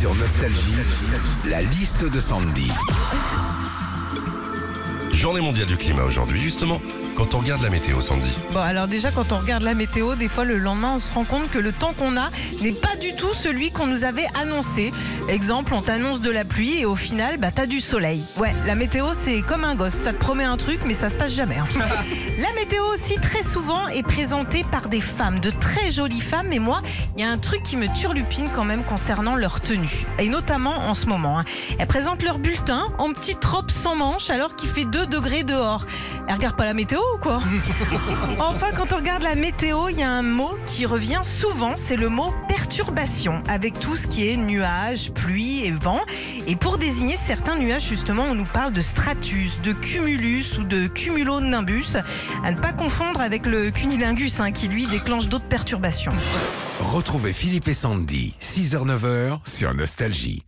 Sur Nostalgie, la liste de Sandy. Journée mondiale du climat aujourd'hui, justement. Quand on regarde la météo, Sandy. Bon, alors déjà, quand on regarde la météo, des fois, le lendemain, on se rend compte que le temps qu'on a n'est pas du tout celui qu'on nous avait annoncé. Exemple, on t'annonce de la pluie et au final, bah, t'as du soleil. Ouais, la météo, c'est comme un gosse. Ça te promet un truc, mais ça se passe jamais. hein. la météo aussi, très souvent, est présentée par des femmes, de très jolies femmes. Mais moi, il y a un truc qui me turlupine quand même concernant leur tenue. Et notamment en ce moment. hein. Elles présentent leur bulletin en petite robe sans manches alors qu'il fait 2 degrés dehors. Elles regardent pas la météo ou quoi? Enfin, quand on regarde la météo, il y a un mot qui revient souvent, c'est le mot perturbation, avec tout ce qui est nuages, pluie et vent. Et pour désigner certains nuages, justement, on nous parle de stratus, de cumulus ou de cumulonimbus, à ne pas confondre avec le cunilingus, hein, qui lui déclenche d'autres perturbations. Retrouvez Philippe et Sandy, 6h-9h sur Nostalgie.